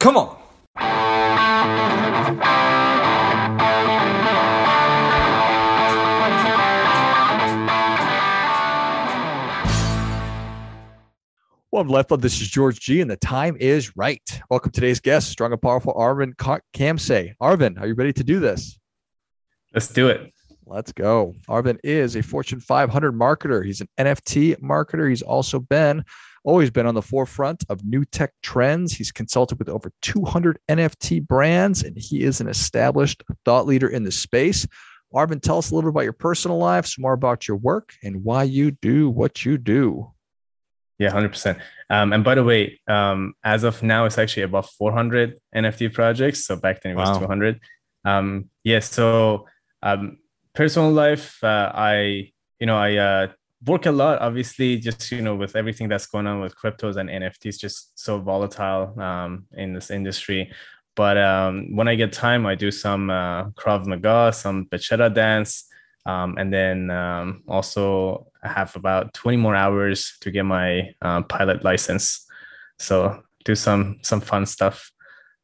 Come on. Well, I'm left on. This is George G, and the time is right. Welcome to today's guest, strong and powerful Arvin Kamsay. Arvin, are you ready to do this? Let's do it. Let's go. Arvin is a Fortune 500 marketer. He's an NFT marketer. He's also been always been on the forefront of new tech trends. He's consulted with over 200 NFT brands, and he is an established thought leader in the space. Arvin, tell us a little bit about your personal life, some more about your work, and why you do what you do. Yeah, hundred um, percent. And by the way, um, as of now, it's actually about 400 NFT projects. So back then it was wow. 200. Um, yeah. So um, personal life, uh, I you know I uh, work a lot. Obviously, just you know with everything that's going on with cryptos and NFTs, just so volatile um, in this industry. But um, when I get time, I do some uh, Krav Maga, some Bachata dance. Um, and then um, also I have about 20 more hours to get my uh, pilot license. So do some some fun stuff.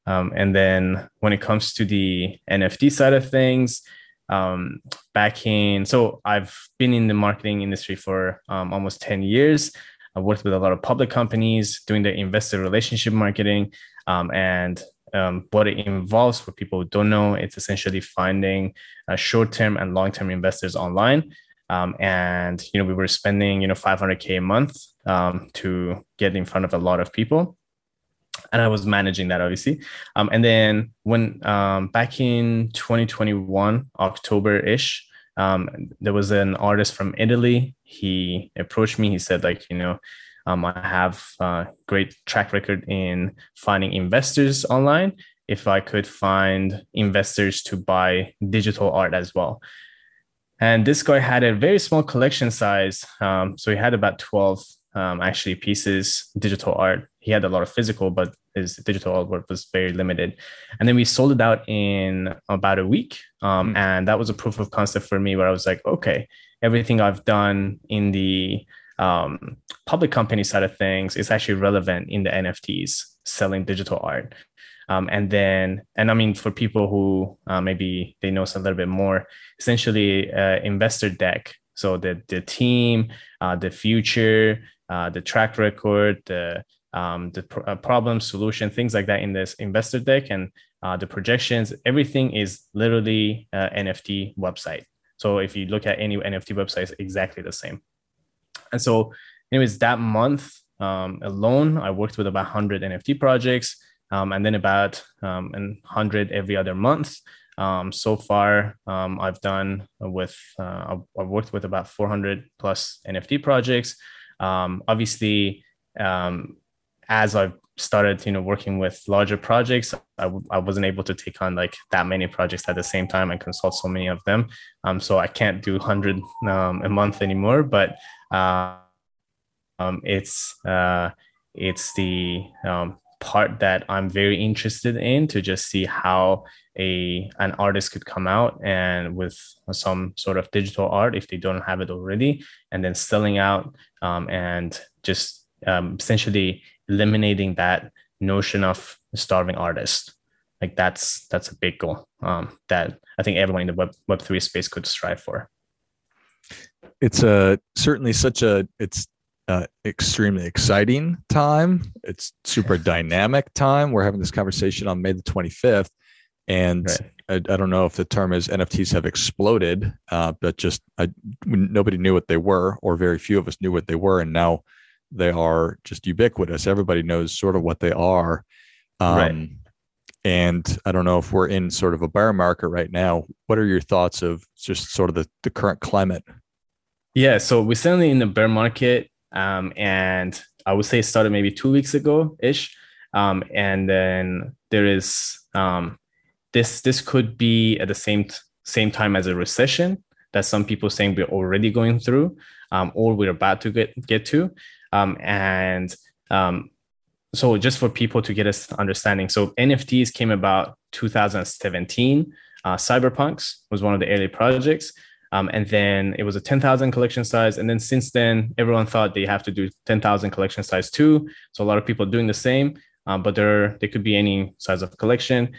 Um, and then when it comes to the NFT side of things, um, back in so I've been in the marketing industry for um, almost 10 years. I've worked with a lot of public companies doing the investor relationship marketing um, and um, what it involves for people who don't know it's essentially finding uh, short-term and long-term investors online um, and you know we were spending you know 500k a month um, to get in front of a lot of people and i was managing that obviously um, and then when um, back in 2021 october-ish um, there was an artist from italy he approached me he said like you know um, I have a great track record in finding investors online. If I could find investors to buy digital art as well. And this guy had a very small collection size. Um, so he had about 12 um, actually pieces, digital art. He had a lot of physical, but his digital artwork was very limited. And then we sold it out in about a week. Um, mm-hmm. And that was a proof of concept for me where I was like, okay, everything I've done in the um, public company side of things is actually relevant in the NFTs selling digital art. Um, and then, and I mean, for people who uh, maybe they know us a little bit more, essentially, uh, investor deck. So the the team, uh, the future, uh, the track record, the um, the pr- uh, problem solution, things like that in this investor deck, and uh, the projections. Everything is literally NFT website. So if you look at any NFT website, it's exactly the same. And so, anyways, that month um, alone, I worked with about 100 NFT projects um, and then about um, 100 every other month. Um, so far, um, I've done with, uh, I've, worked with about 400 plus NFT projects. Um, obviously, as I've started you know working with larger projects I w- I wasn't able to take on like that many projects at the same time and consult so many of them. Um, so i can't do 100 um, a month anymore but uh, um, it's uh, it's the um, part that i'm very interested in to just see how a an artist could come out and with some sort of digital art if they don't have it already and then selling out um, and just um, essentially eliminating that notion of starving artist. Like that's that's a big goal um, that i think everyone in the web web 3 space could strive for. It's a certainly such a it's uh, extremely exciting time. It's super dynamic time. We're having this conversation on may the 25th and right. I, I, don't know if the term is nfts have exploded uh, but just I, nobody knew what they were or very few of us knew what they were and now they are just ubiquitous. Everybody knows sort of what they are. Um, right. And I don't know if we're in sort of a bear market right now. What are your thoughts of just sort of the, the current climate? Yeah, so we're certainly in the bear market. Um, and I would say it started maybe two weeks ago ish. Um, and then there is um, this this could be at the same same time as a recession that some people saying we're already going through um, or we're about to get get to um, and um, so just for people to get us understanding, so NFTs came about 2017. Uh, Cyberpunks was one of the early projects. Um, and then it was a 10,000 collection size. And then since then, everyone thought they have to do 10,000 collection size too. So a lot of people doing the same. um, but there they could be any size of collection.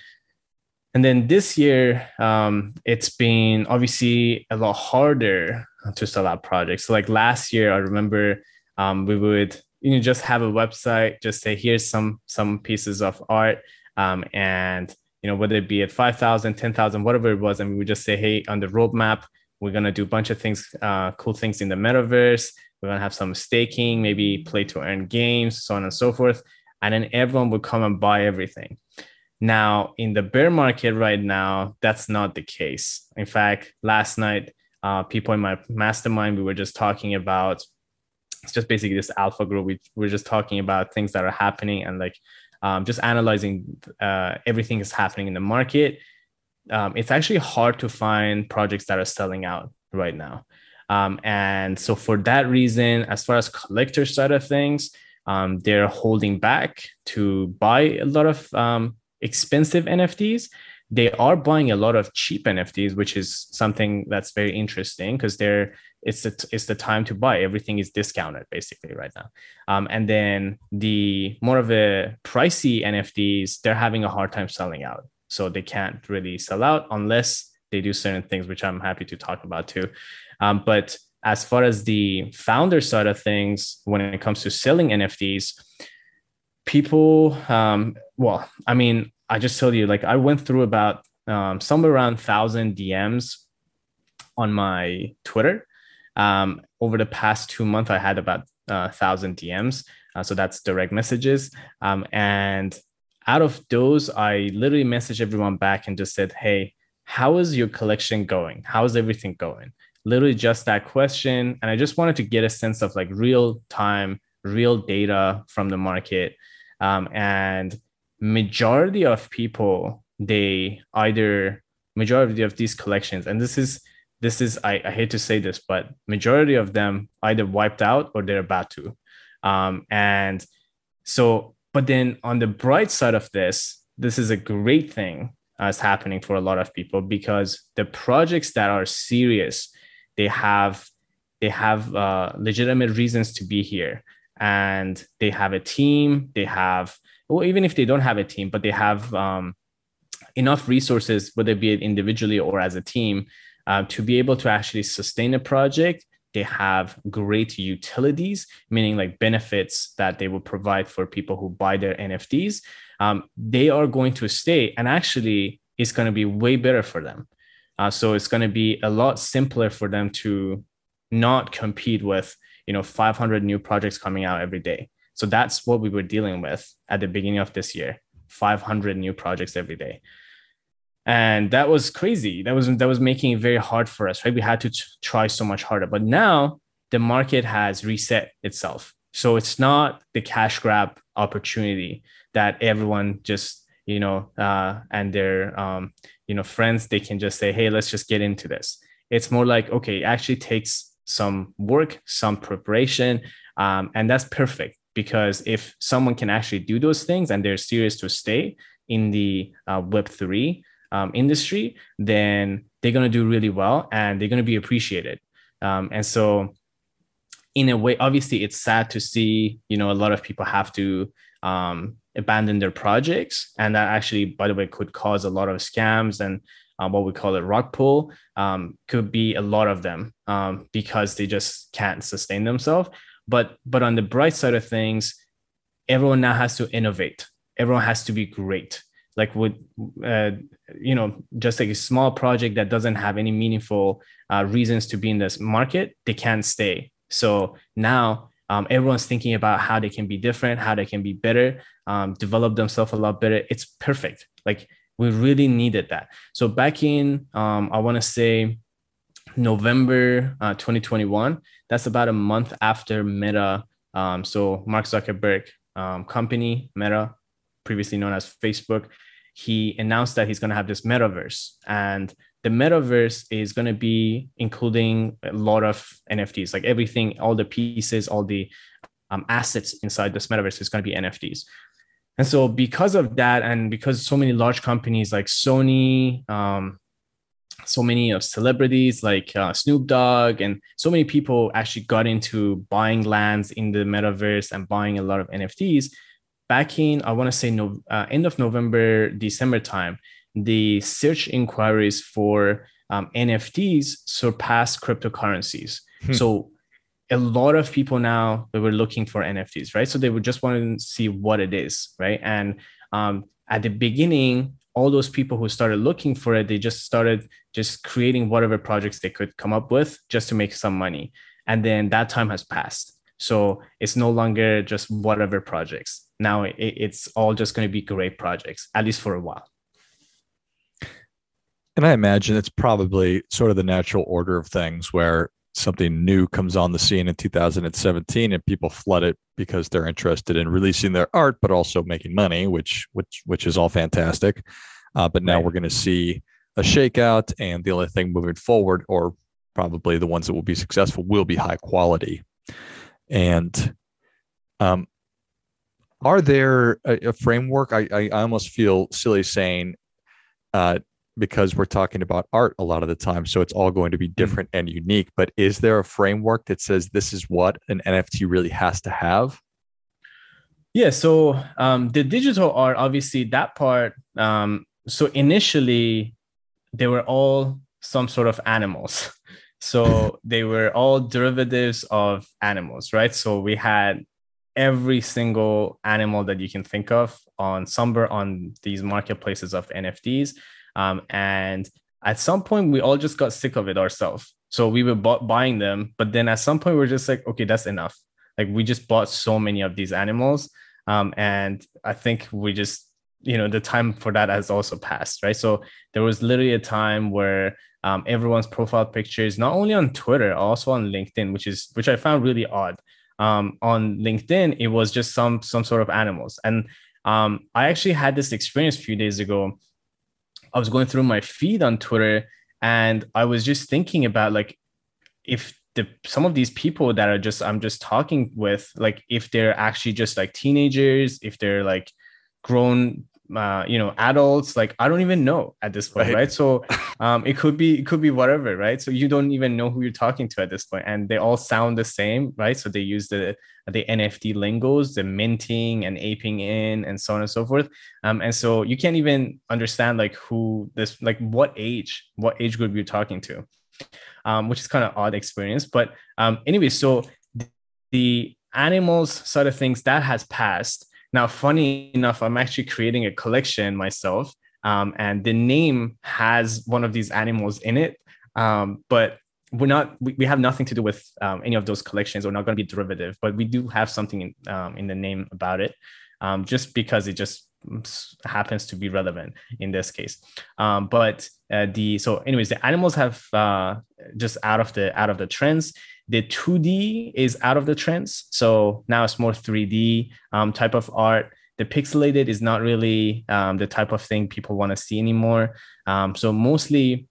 And then this year, um, it's been obviously a lot harder to sell out projects. So like last year, I remember um, we would you know just have a website, just say here's some some pieces of art, um, and you know whether it be at 5,000, 10,000, whatever it was, and we would just say hey on the roadmap we're gonna do a bunch of things, uh, cool things in the metaverse. We're gonna have some staking, maybe play to earn games, so on and so forth, and then everyone would come and buy everything. Now, in the bear market right now, that's not the case. In fact, last night, uh, people in my mastermind, we were just talking about it's just basically this alpha group. We were just talking about things that are happening and like um, just analyzing uh, everything that's happening in the market. Um, it's actually hard to find projects that are selling out right now. Um, and so, for that reason, as far as collector side of things, um, they're holding back to buy a lot of um, expensive NFTs. They are buying a lot of cheap NFTs, which is something that's very interesting because they're it's the, it's the time to buy. Everything is discounted basically right now. Um, and then the more of a pricey NFTs, they're having a hard time selling out. So they can't really sell out unless they do certain things, which I'm happy to talk about too. Um, but as far as the founder side of things, when it comes to selling NFTs, people um, well i mean i just told you like i went through about um, somewhere around 1000 dms on my twitter. Um, over the past two months i had about uh, 1000 dms uh, so that's direct messages. Um, and out of those i literally messaged everyone back and just said hey how is your collection going? How is everything going? Literally just that question. And i just wanted to get a sense of like real time real data from the market um, and majority of people they either majority of these collections and this is this is I, I hate to say this but majority of them either wiped out or they're about to. Um, and so but then on the bright side of this this is a great thing that's happening for a lot of people because the projects that are serious they have they have uh, legitimate reasons to be here and they have a team they have well even if they don't have a team but they have um, enough resources whether it be it individually or as a team uh, to be able to actually sustain a project. They have great utilities meaning like benefits that they will provide for people who buy their nfts um, they are going to stay and actually it's going to be way better for them. Uh, so it's going to be a lot simpler for them to not compete with you know 500 new projects coming out every day. So that's what we were dealing with at the beginning of this year 500 new projects every day. And that was crazy. That was that was making it very hard for us right? We had to try so much harder. But now the market has reset itself. So it's not the cash grab opportunity that everyone just you know uh, and their um, you know friends they can just say hey let's just get into this. It's more like okay it actually takes some work, some preparation. Um, and that's perfect because if someone can actually do those things and they're serious to stay in the uh, Web3 um, industry, then they're going to do really well and they're going to be appreciated. Um, and so, in a way, obviously, it's sad to see, you know, a lot of people have to um, abandon their projects. And that actually, by the way, could cause a lot of scams and um, what we call it rug pull um, could be a lot of them um, because they just can't sustain themselves. But but on the bright side of things everyone now has to innovate. Everyone has to be great. Like with uh, you know just like a small project that doesn't have any meaningful uh, reasons to be in this market they can't stay. So now um, everyone's thinking about how they can be different how they can be better um, develop themselves a lot better. It's perfect. Like we really needed that. So back in, um, I want to say November uh, 2021, that's about a month after Meta. Um, so Mark Zuckerberg um, company, Meta, previously known as Facebook, he announced that he's going to have this metaverse. And the metaverse is going to be including a lot of NFTs, like everything, all the pieces, all the um, assets inside this metaverse is going to be NFTs. And so, because of that, and because so many large companies like Sony, um, so many of celebrities like uh, Snoop Dogg, and so many people actually got into buying lands in the metaverse and buying a lot of NFTs. back in I want to say no uh, end of November December time, the search inquiries for um, NFTs surpassed cryptocurrencies. Hmm. So a lot of people now they were looking for NFTs, right? So they would just want to see what it is, right? And um, at the beginning, all those people who started looking for it, they just started just creating whatever projects they could come up with just to make some money. And then that time has passed. So it's no longer just whatever projects. Now it, it's all just going to be great projects, at least for a while. And I imagine it's probably sort of the natural order of things where something new comes on the scene in 2017 and people flood it because they're interested in releasing their art but also making money which which which is all fantastic. Uh, but now right. we're going to see a shakeout and the only thing moving forward or probably the ones that will be successful will be high quality. And um, are there a, a framework? I, I, I almost feel silly saying uh, because we're talking about art a lot of the time. So it's all going to be mm-hmm. different and unique. But is there a framework that says this is what an NFT really has to have? Yeah. So um, the digital art, obviously, that part. Um, so initially, they were all some sort of animals. So they were all derivatives of animals, right? So we had every single animal that you can think of on somewhere on these marketplaces of NFTs. Um, and at some point, we all just got sick of it ourselves. So we were bu- buying them, but then at some point, we we're just like, okay, that's enough. Like we just bought so many of these animals. Um, and I think we just, you know, the time for that has also passed, right? So there was literally a time where um, everyone's profile pictures, not only on Twitter, also on LinkedIn, which is which I found really odd. Um, on LinkedIn, it was just some some sort of animals, and um, I actually had this experience a few days ago I was going through my feed on Twitter and I was just thinking about like if the some of these people that are just I'm just talking with, like if they're actually just like teenagers, if they're like grown uh, you know adults like i don't even know at this point right, right? so um, it could be it could be whatever right? So you don't even know who you're talking to at this point and they all sound the same right? So they use the the nft lingos the minting and aping in and so on and so forth. Um, and so you can't even understand like who this like what age what age group you're talking to um, which is kind of odd experience but um, anyway so the animals side of things that has passed now, funny enough, I'm actually creating a collection myself, um, and the name has one of these animals in it. Um, but we're not, we, we, have nothing to do with um, any of those collections. We're not going to be derivative, but we do have something in, um, in the name about it, um, just because it just happens to be relevant in this case. Um, but uh, the so, anyways, the animals have uh, just out of the out of the trends the 2D is out of the trends. So now it's more 3D um, type of art. The pixelated is not really um, the type of thing people want to see anymore. Um, so mostly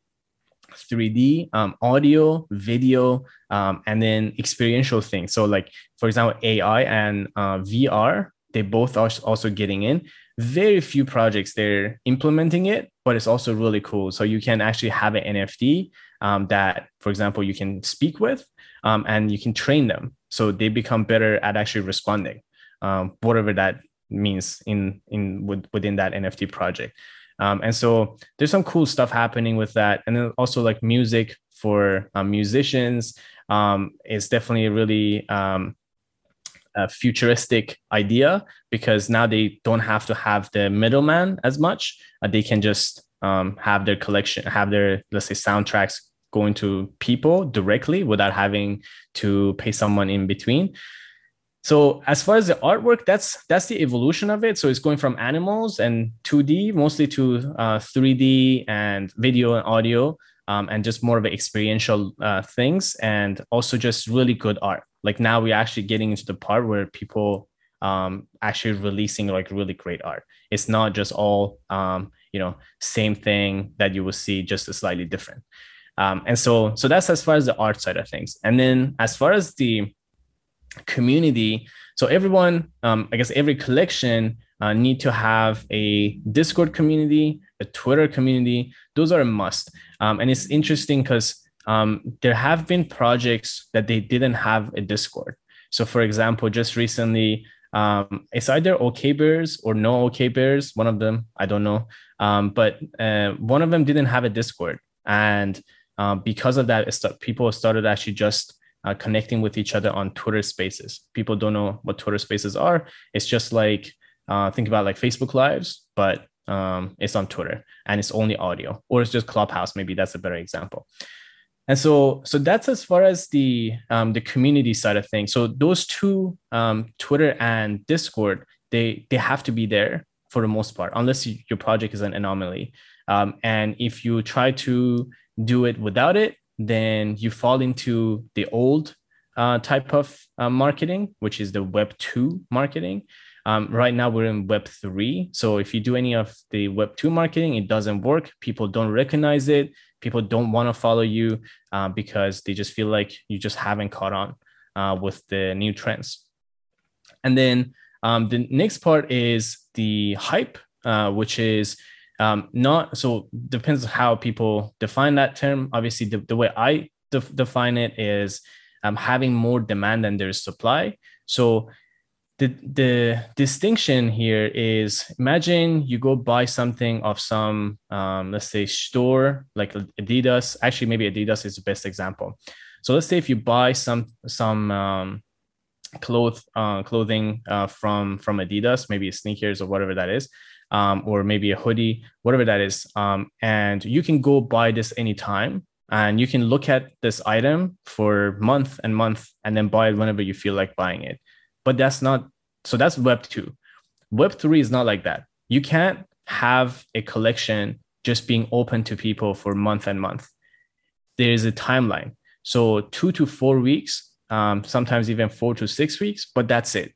3D, um, audio, video, um, and then experiential things. So like, for example, AI and uh, VR, they both are also getting in. Very few projects they're implementing it, but it's also really cool. So you can actually have an NFT um, that, for example, you can speak with, um, and you can train them so they become better at actually responding, um, whatever that means in in within that NFT project. Um, and so there's some cool stuff happening with that, and then also like music for um, musicians um, is definitely a really um, a futuristic idea because now they don't have to have the middleman as much. Uh, they can just um, have their collection, have their let's say soundtracks going to people directly without having to pay someone in between. So as far as the artwork, that's that's the evolution of it. So it's going from animals and 2D mostly to uh, 3D and video and audio, um, and just more of experiential uh, things, and also just really good art. Like now we're actually getting into the part where people um, actually releasing like really great art. It's not just all um, you know same thing that you will see, just a slightly different. Um, and so, so that's as far as the art side of things. And then as far as the community, so everyone, um, I guess every collection uh, need to have a Discord community, a Twitter community. Those are a must. Um, and it's interesting because um, there have been projects that they didn't have a Discord. So, for example, just recently, Um, it's either okay bears or no okay bears. One of them, I don't know. Um, but uh, one of them didn't have a Discord, and uh, because of that, st- people started actually just uh, connecting with each other on Twitter Spaces. People don't know what Twitter Spaces are. It's just like uh, think about like Facebook Lives, but um, it's on Twitter and it's only audio, or it's just Clubhouse. Maybe that's a better example. And so, so that's as far as the um, the community side of things. So those two, um, Twitter and Discord, they they have to be there for the most part, unless you, your project is an anomaly. Um, and if you try to do it without it, then you fall into the old uh, type of uh, marketing, which is the Web two marketing. Um, right now we're in Web three, so if you do any of the Web two marketing, it doesn't work. People don't recognize it people don't want to follow you uh, because they just feel like you just haven't caught on uh, with the new trends. And then um, the next part is the hype, uh, which is um, not so depends how people define that term. Obviously, the, the way I def- define it is um, having more demand than there's supply. So the the distinction here is imagine you go buy something of some um, let's say store like adidas actually maybe adidas is the best example so let's say if you buy some some um, cloth uh, clothing uh, from from adidas maybe sneakers or whatever that is um, or maybe a hoodie whatever that is. Um, and you can go buy this anytime and you can look at this item for month and month and then buy it whenever you feel like buying it. But that's not so that's web 2 web 3 is not like that. You can't have a collection just being open to people for month and month. There is a timeline. So two to four weeks um, sometimes even four to six weeks but that's it.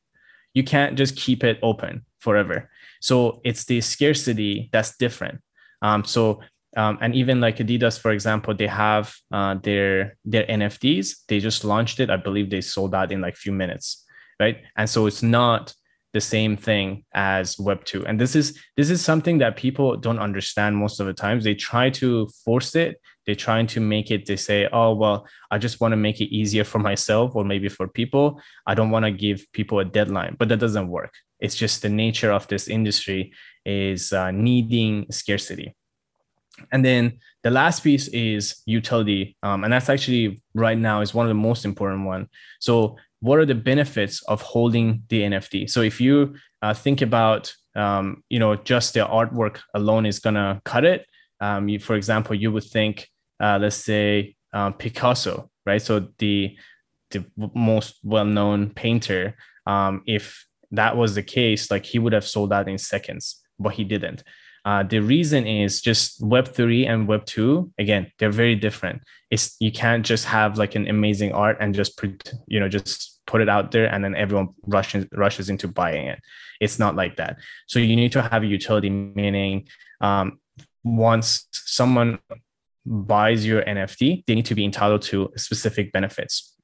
You can't just keep it open forever so it's the scarcity that's different. Um, so um, and even like adidas for example they have uh, their their nfts they just launched it. I believe they sold out in like few minutes right? And so it's not the same thing as web 2 and this is this is something that people don't understand most of the times. They try to force it. They're trying to make it they say oh well i just want to make it easier for myself or maybe for people. I don't want to give people a deadline. But that doesn't work it's just the nature of this industry is uh, needing scarcity. And then the last piece is utility um, and that's actually right now is one of the most important one. So what are the benefits of holding the nft so if you uh, think about um, you know just the artwork alone is to cut it um, you, for example you would think uh, let's say uh, picasso right? So the the most well-known painter um, if that was the case like he would have sold out in seconds but he didn't uh, the reason is just Web3 and Web2. Again, they're very different. It's you can't just have like an amazing art and just put, you know just put it out there and then everyone rushes rushes into buying it. It's not like that. So you need to have a utility, meaning um, once someone buys your NFT, they need to be entitled to specific benefits.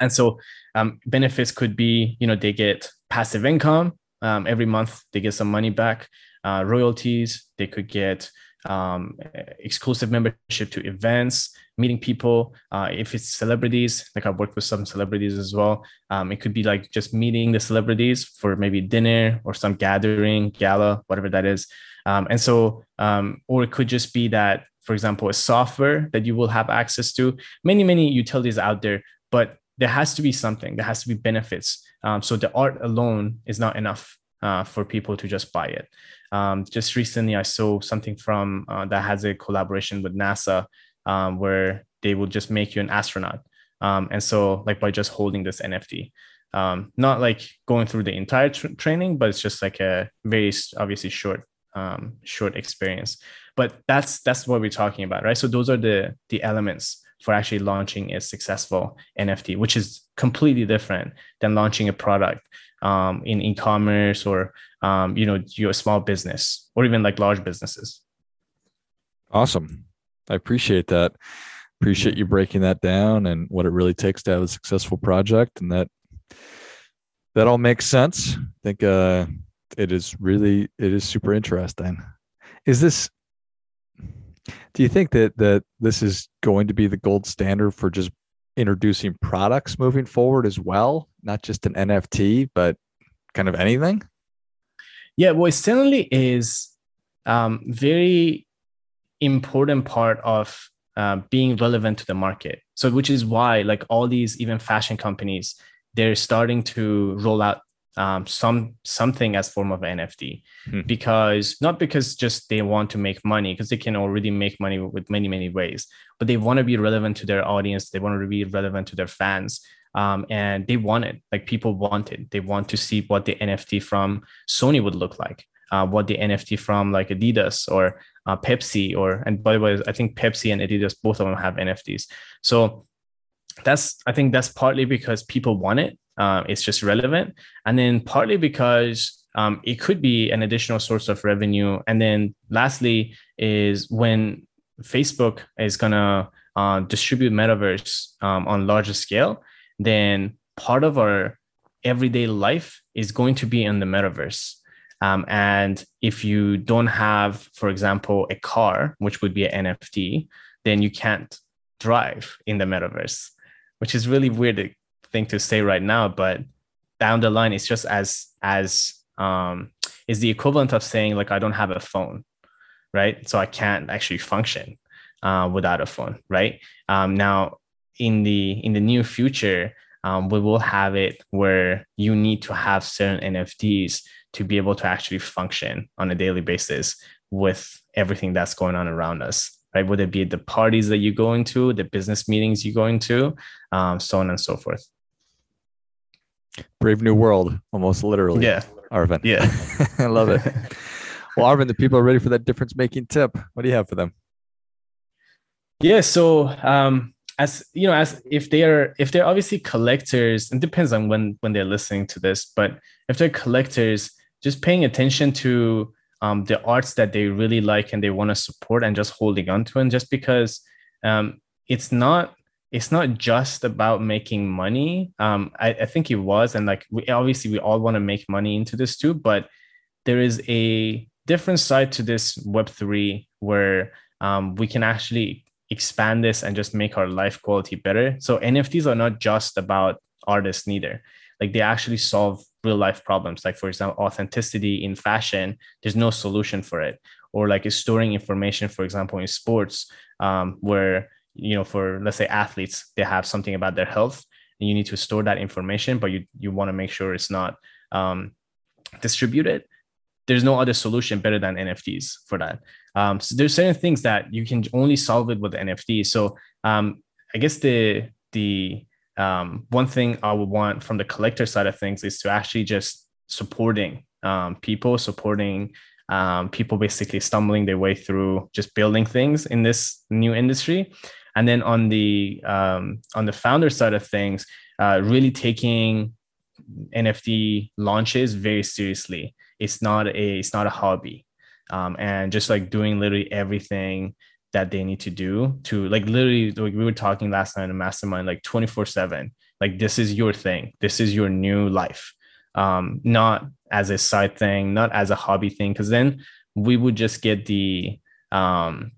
And so um, benefits could be, you know, they get passive income um, every month. They get some money back uh, royalties. They could get um, exclusive membership to events, meeting people. Uh, if it's celebrities, like I've worked with some celebrities as well. Um, it could be like just meeting the celebrities for maybe dinner or some gathering, gala, whatever that is. Um, and so, um, or it could just be that, for example, a software that you will have access to. Many, many utilities out there, but there has to be something. There has to be benefits. Um, so the art alone is not enough uh, for people to just buy it. Um, just recently, I saw something from uh, that has a collaboration with NASA um, where they will just make you an astronaut. Um, and so, like by just holding this NFT, um, not like going through the entire tr- training, but it's just like a very obviously short, um, short experience. But that's that's what we're talking about, right? So those are the the elements for actually launching a successful NFT, which is completely different than launching a product um, in e-commerce or um, you know your small business or even like large businesses. Awesome. I appreciate that. Appreciate you breaking that down and what it really takes to have a successful project and that that all makes sense. I think uh it is really it is super interesting. Is this do you think that that this is going to be the gold standard for just introducing products moving forward as well not just an nft but kind of anything? Yeah, well, it certainly is um, very important part of uh, being relevant to the market. So, which is why, like all these even fashion companies, they're starting to roll out um, some something as form of NFT hmm. because not because just they want to make money because they can already make money with many many ways, but they want to be relevant to their audience. They want to be relevant to their fans. Um, and they want it like people want it they want to see what the nft from sony would look like uh, what the nft from like adidas or uh, pepsi or and by the way i think pepsi and adidas both of them have nfts so that's i think that's partly because people want it uh, it's just relevant. And then partly because um, it could be an additional source of revenue. And then lastly is when facebook is going to uh, distribute metaverse um, on larger scale then part of our everyday life is going to be in the metaverse. Um, and if you don't have, for example, a car, which would be an NFT, then you can't drive in the metaverse, which is really weird thing to say right now. But down the line, it's just as as um, is the equivalent of saying like I don't have a phone, right? So I can't actually function uh, without a phone, right? Um, now in the in the near future, um, we will have it where you need to have certain NFTs to be able to actually function on a daily basis with everything that's going on around us, right? Whether it be the parties that you go into, the business meetings you go into, um, so on and so forth. Brave new world, almost literally. Yeah. Arvin. Yeah. I love it. Well, Arvin, the people are ready for that difference making tip. What do you have for them? Yeah. So, um, as you know as if they are if they're obviously collectors it depends on when when they're listening to this but if they're collectors just paying attention to um, the arts that they really like and they want to support and just holding on to and just because um, it's not it's not just about making money um, I, I think it was and like we obviously we all want to make money into this too but there is a different side to this web3 where um, we can actually expand this and just make our life quality better. So NFTs are not just about artists neither. Like they actually solve real life problems. Like for example, authenticity in fashion, there's no solution for it. Or like storing information, for example, in sports, um, where you know, for let's say athletes, they have something about their health, and you need to store that information, but you you want to make sure it's not um, distributed there's no other solution better than NFTs for that. Um, so there's certain things that you can only solve it with NFTs. So um, I guess the the um, one thing I would want from the collector side of things is to actually just supporting um, people, supporting um, people basically stumbling their way through just building things in this new industry. And then on the um, on the founder side of things, uh, really taking NFT launches very seriously. It's not a it's not a hobby. Um, and just like doing literally everything that they need to do to like literally like we were talking last night in mastermind like 24 7 like this is your thing. This is your new life. Um not as a side thing not as a hobby thing because then we would just get the um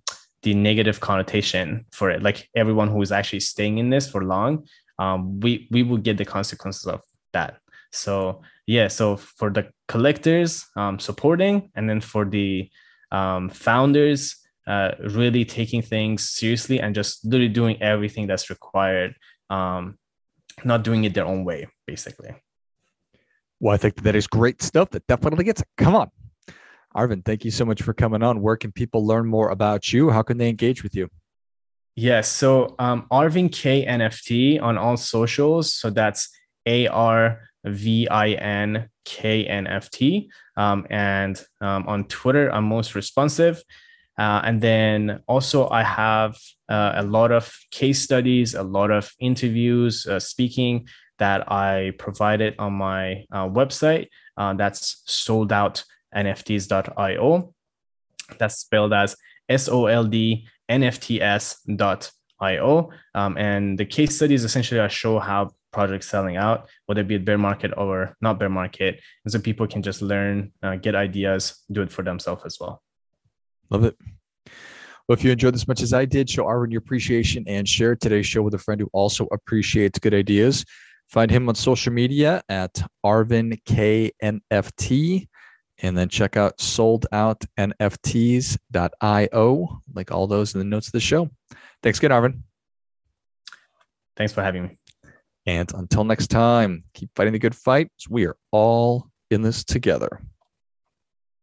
the negative connotation for it like everyone who is actually staying in this for long um we we will get the consequences of that so yeah, so for the collectors, um, supporting, and then for the um, founders, uh, really taking things seriously and just literally doing everything that's required, um, not doing it their own way, basically. Well, I think that is great stuff. That definitely gets it. Come on. Arvin, thank you so much for coming on. Where can people learn more about you? How can they engage with you? Yes. So um, Arvin K NFT on all socials. So that's A R V I N K N F T. Um, and um, on Twitter, I'm most responsive. Uh, and then also, I have uh, a lot of case studies, a lot of interviews, uh, speaking that I provided on my uh, website. Uh, that's soldoutnfts.io. That's spelled as S O L D N F T S dot io. Um, and the case studies essentially show how projects selling out, whether it be bear market or not bear market. And so people can just learn, uh, get ideas, do it for themselves as well. Love it. Well, if you enjoyed this much as I did, show Arvin your appreciation and share today's show with a friend who also appreciates good ideas. Find him on social media at Arvin K NFT and then check out soldoutnfts.io. Like all those in the notes of the show. Thanks again, Arvin. Thanks for having me. And until next time, keep fighting the good fight. We are all in this together.